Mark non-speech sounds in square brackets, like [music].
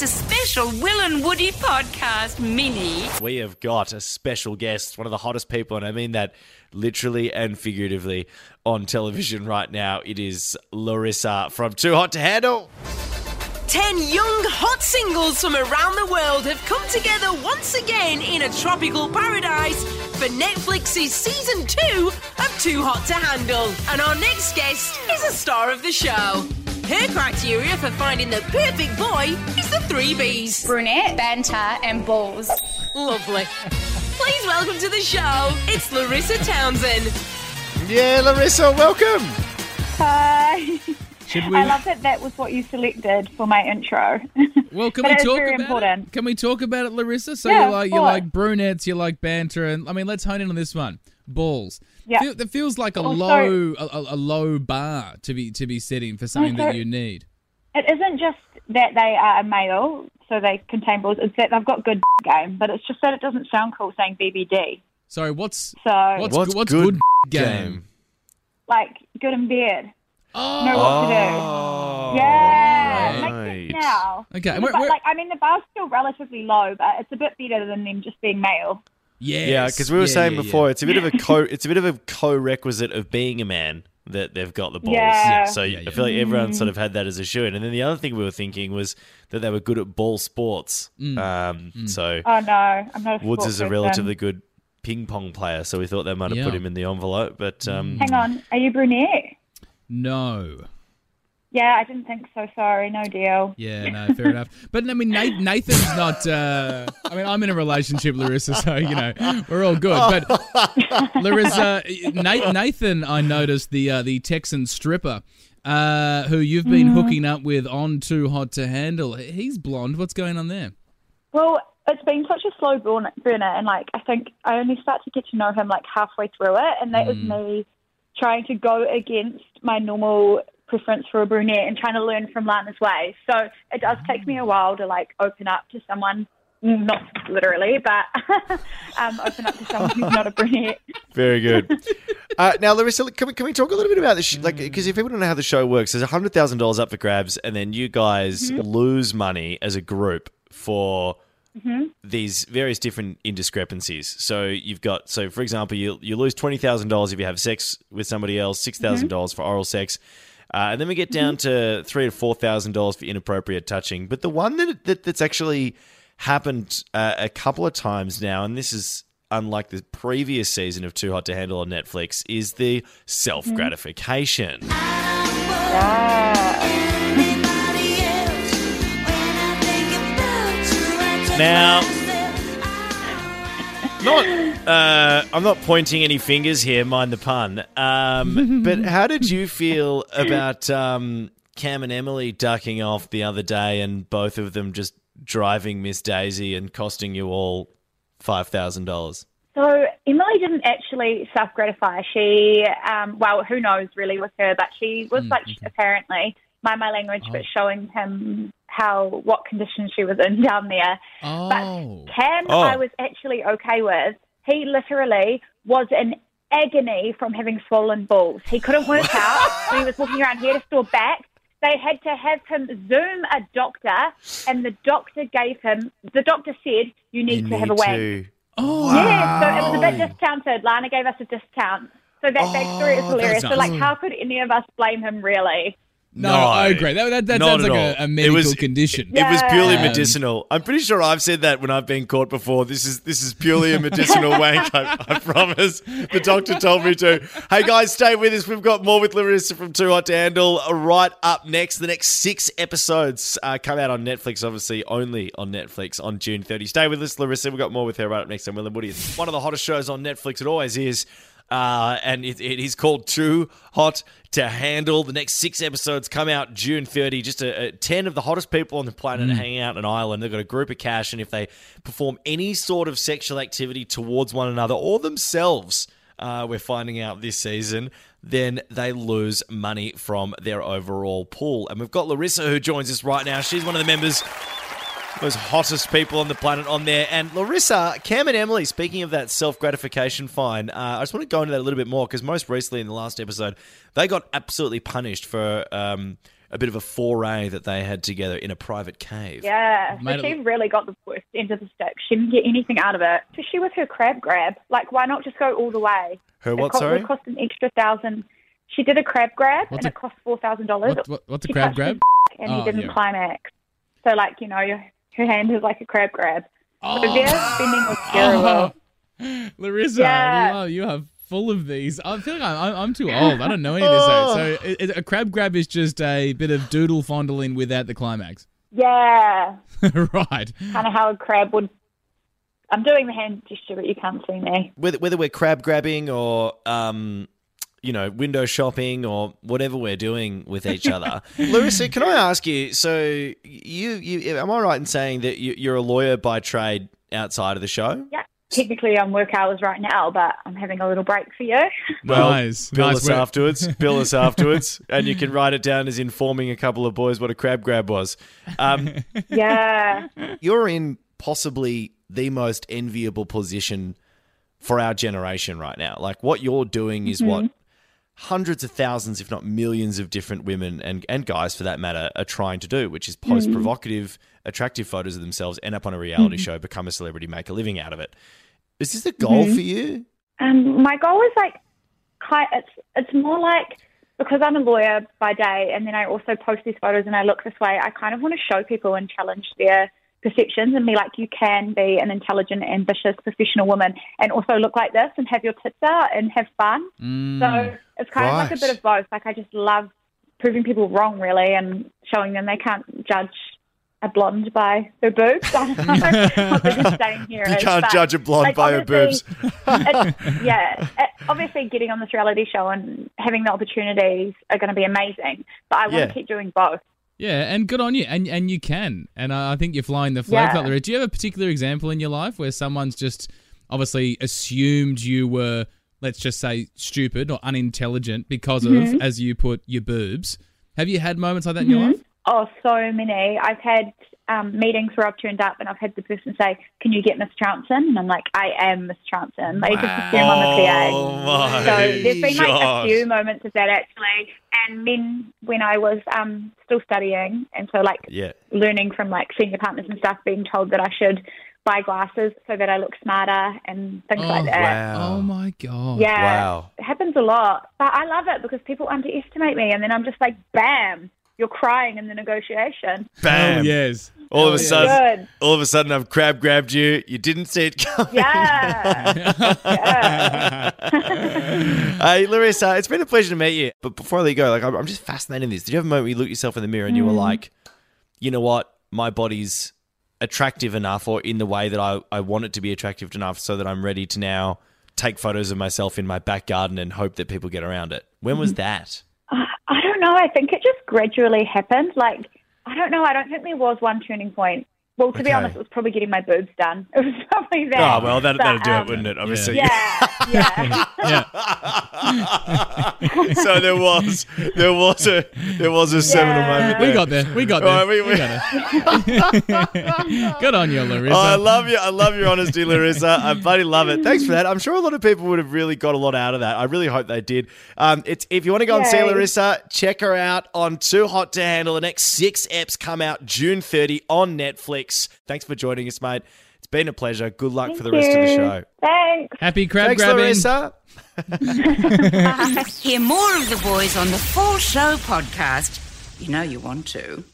It's a special Will and Woody podcast mini. We have got a special guest, one of the hottest people, and I mean that literally and figuratively on television right now. It is Larissa from Too Hot to Handle. Ten young hot singles from around the world have come together once again in a tropical paradise for Netflix's season two of Too Hot to Handle. And our next guest is a star of the show. Her criteria for finding the perfect boy is the three B's. brunette, banter, and balls. Lovely. Please welcome to the show, it's Larissa Trownson. Yeah, Larissa, welcome. Hi. [laughs] Should we? I love that that was what you selected for my intro. Well, can [laughs] we talk very about important. it? Can we talk about it, Larissa? So Yeah, you like you like brunettes, you like banter, and I mean, let's hone in on this one. Balls. Yeah. Feel, that feels like a Also- low a, a- a low bar to be to be setting for something that you need. it isn't just that they are a male, so they contain balls. It's that they've got good [laughs] game, but it's just that it doesn't sound cool saying BBD. Sorry, what's So, what's What's what's good good, game? like, good in bed. Know what to do. Oh, Yeah, it right. makes sense now. Okay, and But, we're- we're- like, I mean, the bar's still relatively low, but it's a bit better than them just being male. yes. Yeah, because we were Yeah, saying yeah, before, yeah. it's a bit of a co it's a bit of a co-requisite of being a man that they've got the balls. Yeah. So Yeah, I feel like everyone sort of had that as a shoe. And then the other thing we were thinking was that they were good at ball sports. Mm. Um, So Oh no, I'm not a Woods sports is a person. relatively good ping pong player, so we thought they might have Yeah. put him in the envelope. But um, Hang on, are you brunette? No. Yeah, I didn't think so. Sorry, no deal. Yeah, no, fair enough. [laughs] But I mean, Nathan's not. Uh, I mean, I'm in a relationship, Larissa, so you know we're all good. But [laughs] Larissa, Nate, Nathan, I noticed the uh, the Texan stripper. Uh, who you've been hooking up with on Too Hot to Handle? He's blonde. What's going on there? Well, it's been such a slow burner, and like I think I only start to get to know him like halfway through it, and that was me trying to go against my normal preference for a brunette and trying to learn from Lana's way. So it does take me a while to like open up to someone, not literally, but [laughs] um, open up to someone who's not a brunette. [laughs] very good. [laughs] uh, now, Larissa, can we, can we talk a little bit about this? Like, because if people don't know how the show works, there's hundred thousand dollars up for grabs, and then you guys lose money as a group for. Mm-hmm. These various different indiscrepancies. So you've got, so for example, you you lose twenty thousand dollars if you have sex with somebody else, six dollars mm-hmm. for oral sex, uh, and then we get down mm-hmm. to three to four thousand dollars for inappropriate touching. But the one that, that that's actually happened uh, a couple of times now, and this is unlike the previous season of Too Hot to Handle on Netflix, is the self gratification. Ah. Now, not uh, I'm not pointing any fingers here, mind the pun. Um, [laughs] but how did you feel about um, Cam and Emily ducking off the other day, and both of them just driving Miss Daisy and costing you all five thousand dollars? So Emily didn't actually self gratify. She, um, well, who knows really with her, but she was like apparently mind my language, but showing him how what condition she was in [laughs] down there. Oh, But Cam, Oh. I was actually okay with. He literally was in agony from having swollen balls. He couldn't work out. when he was walking around. He had to store back. They had to have him Zoom a doctor, and the doctor gave him. The doctor said, "You need to have a wank." oh, Yeah, so it was a bit discounted. Lana gave us a discount. So that backstory is oh, hilarious. So, like, how could any of us blame him, really? No, No. I agree. That, that, that sounds like a, a It medical was- condition. It was purely Yeah. medicinal. I'm pretty sure I've said that when I've been caught before. This is this is purely a medicinal [laughs] wank. I, I promise. The doctor told me to. Hey guys, stay with us. We've got more with Larissa from Too Hot to Handle right up next. The next six episodes uh, come out on Netflix. Obviously, only on Netflix on June 30. Stay with us, Larissa. We've got more with her right up next on Will and Woody. It's one of the hottest shows on Netflix. It always is. Uh, and it, it is called Too Hot to Handle. The next six episodes come out June 30. Just a, a 10 of the hottest people on the planet are hanging out on an island. They've got a group of cash, and if they perform any sort of sexual activity towards one another or themselves, uh, we're finding out this season, then they lose money from their overall pool. And we've got Larissa who joins us right now. She's one of the members Those hottest people on the planet on there. And Larissa, Cam and Emily, speaking of that self gratification fine, uh, I just want to go into that a little bit more because most recently in the last episode, they got absolutely punished for um, a bit of a foray that they had together in a private cave. Yeah, Made so it she really got the worst end of the stick. She didn't get anything out of it. Especially with her crab grab. Like, why not just go all the way? Her It what, co- sorry? Would cost an extra thousand. She did a crab grab What's and a- it cost four thousand dollars. What, what, what's a She crab grab? and Oh, he didn't yeah. climax. So, like, you know, your, her hand is like a crab grab. Oh. So their spending was [laughs] terrible. Larissa, Yeah. wow, you are full of these. I feel like I'm, I'm- I'm too old. I don't know any of this. So it, it- a crab grab is just a bit of doodle fondling without the climax. Yeah, [laughs] right. kind of how a crab would. I'm doing the hand gesture, but you can't see me. Whether, whether we're crab grabbing or, um, you know, window shopping or whatever we're doing with each [laughs] other. Larissa, can I ask you? So, you, you, am I right in saying that you, you're a lawyer by trade outside of the show? Yeah, technically I'm work hours right now, but I'm having a little break for you. Well, nice. Bill nice. us We're- afterwards. Bill us [laughs] afterwards, and you can write it down as informing a couple of boys what a crab grab was. Um, [laughs] Yeah, you're in possibly the most enviable position for our generation right now. Like what you're doing is what hundreds of thousands, if not millions, of different women and and guys, for that matter, are trying to do, which is post mm-hmm. provocative, attractive photos of themselves, end up on a reality mm-hmm. show, become a celebrity, make a living out of it. Is this a goal mm-hmm. for you? um, my goal is like, it's it's more like because I'm a lawyer by day, and then I also post these photos and I look this way. I kind of want to show people and challenge their perceptions and be like, you can be an intelligent, ambitious, professional woman, and also look like this and have your tits out and have fun. Mm. So it's kind of like a bit of both. Like I just love proving people wrong, really, and showing them they can't judge a blonde by her boobs. [laughs] I don't know here You is, can't judge a blonde like, by her boobs. [laughs] yeah, it- obviously getting on this reality show and having the opportunities are going to be amazing. But I want Yeah. to keep doing both. Yeah, and good on you, and and you can, and I I think you're flying the flag. Yeah. for that, Do you have a particular example in your life where someone's just obviously assumed you were, let's just say, stupid or unintelligent because Mm-hmm. of, as you put, your boobs? Have you had moments like that in your life? Oh, so many. I've had um, meetings where I've turned up and I've had the person say, "Can you get Miss Trownson?" And I'm like, "I am Miss Trownson." They just assume I'm a PA. Oh my So there's been like God. a few moments of that actually, and then when I was um, still studying, and so like Yeah. learning from like senior partners and stuff, being told that I should buy glasses so that I look smarter and things like that. Wow. Oh my god! Yeah, Wow. it happens a lot, but I love it because people underestimate me, and then I'm just like, bam, you're crying in the negotiation. Bam. Oh, yes. All of a sudden, Good. all of a sudden, I've crab grabbed you. You didn't see it coming. Yeah. [laughs] yeah. Hey, Larissa, it's been a pleasure to meet you. But before I let you go, like I'm I'm just fascinated in this. Did you have a moment where you looked yourself in the mirror and you were hmm. like, you know what, my body's attractive enough, or in the way that I, I want it to be attractive enough, so that I'm ready to now take photos of myself in my back garden and hope that people get around it. When was mm-hmm. that? Uh, I don't know. I think it just gradually happened. Like, I don't know. I don't think there was one turning point. Well, to be honest, it was probably getting my boobs done. [laughs] It was probably that. Oh well, that But, that'd do um, it, wouldn't it? Obviously. Yeah, [laughs] yeah. Yeah, [laughs] so there was there was a there was a seminal Yeah. moment. we got there. We got there. right, we- we, got it. good on you, Larissa. Oh, I love you. I love your honesty, Larissa. I bloody love it. Thanks for that. I'm sure a lot of people would have really got a lot out of that. I really hope they did. Um, it's if you want to go and see Larissa, check her out on Too Hot to Handle. The next six eps come out June 30 on Netflix. Thanks for joining us, mate. It's been a pleasure. Good luck for the rest of the show. Thanks. Happy crab Thanks, grabbing. Larissa. [laughs] Hear more of the boys on the Full Show podcast. You know you want to.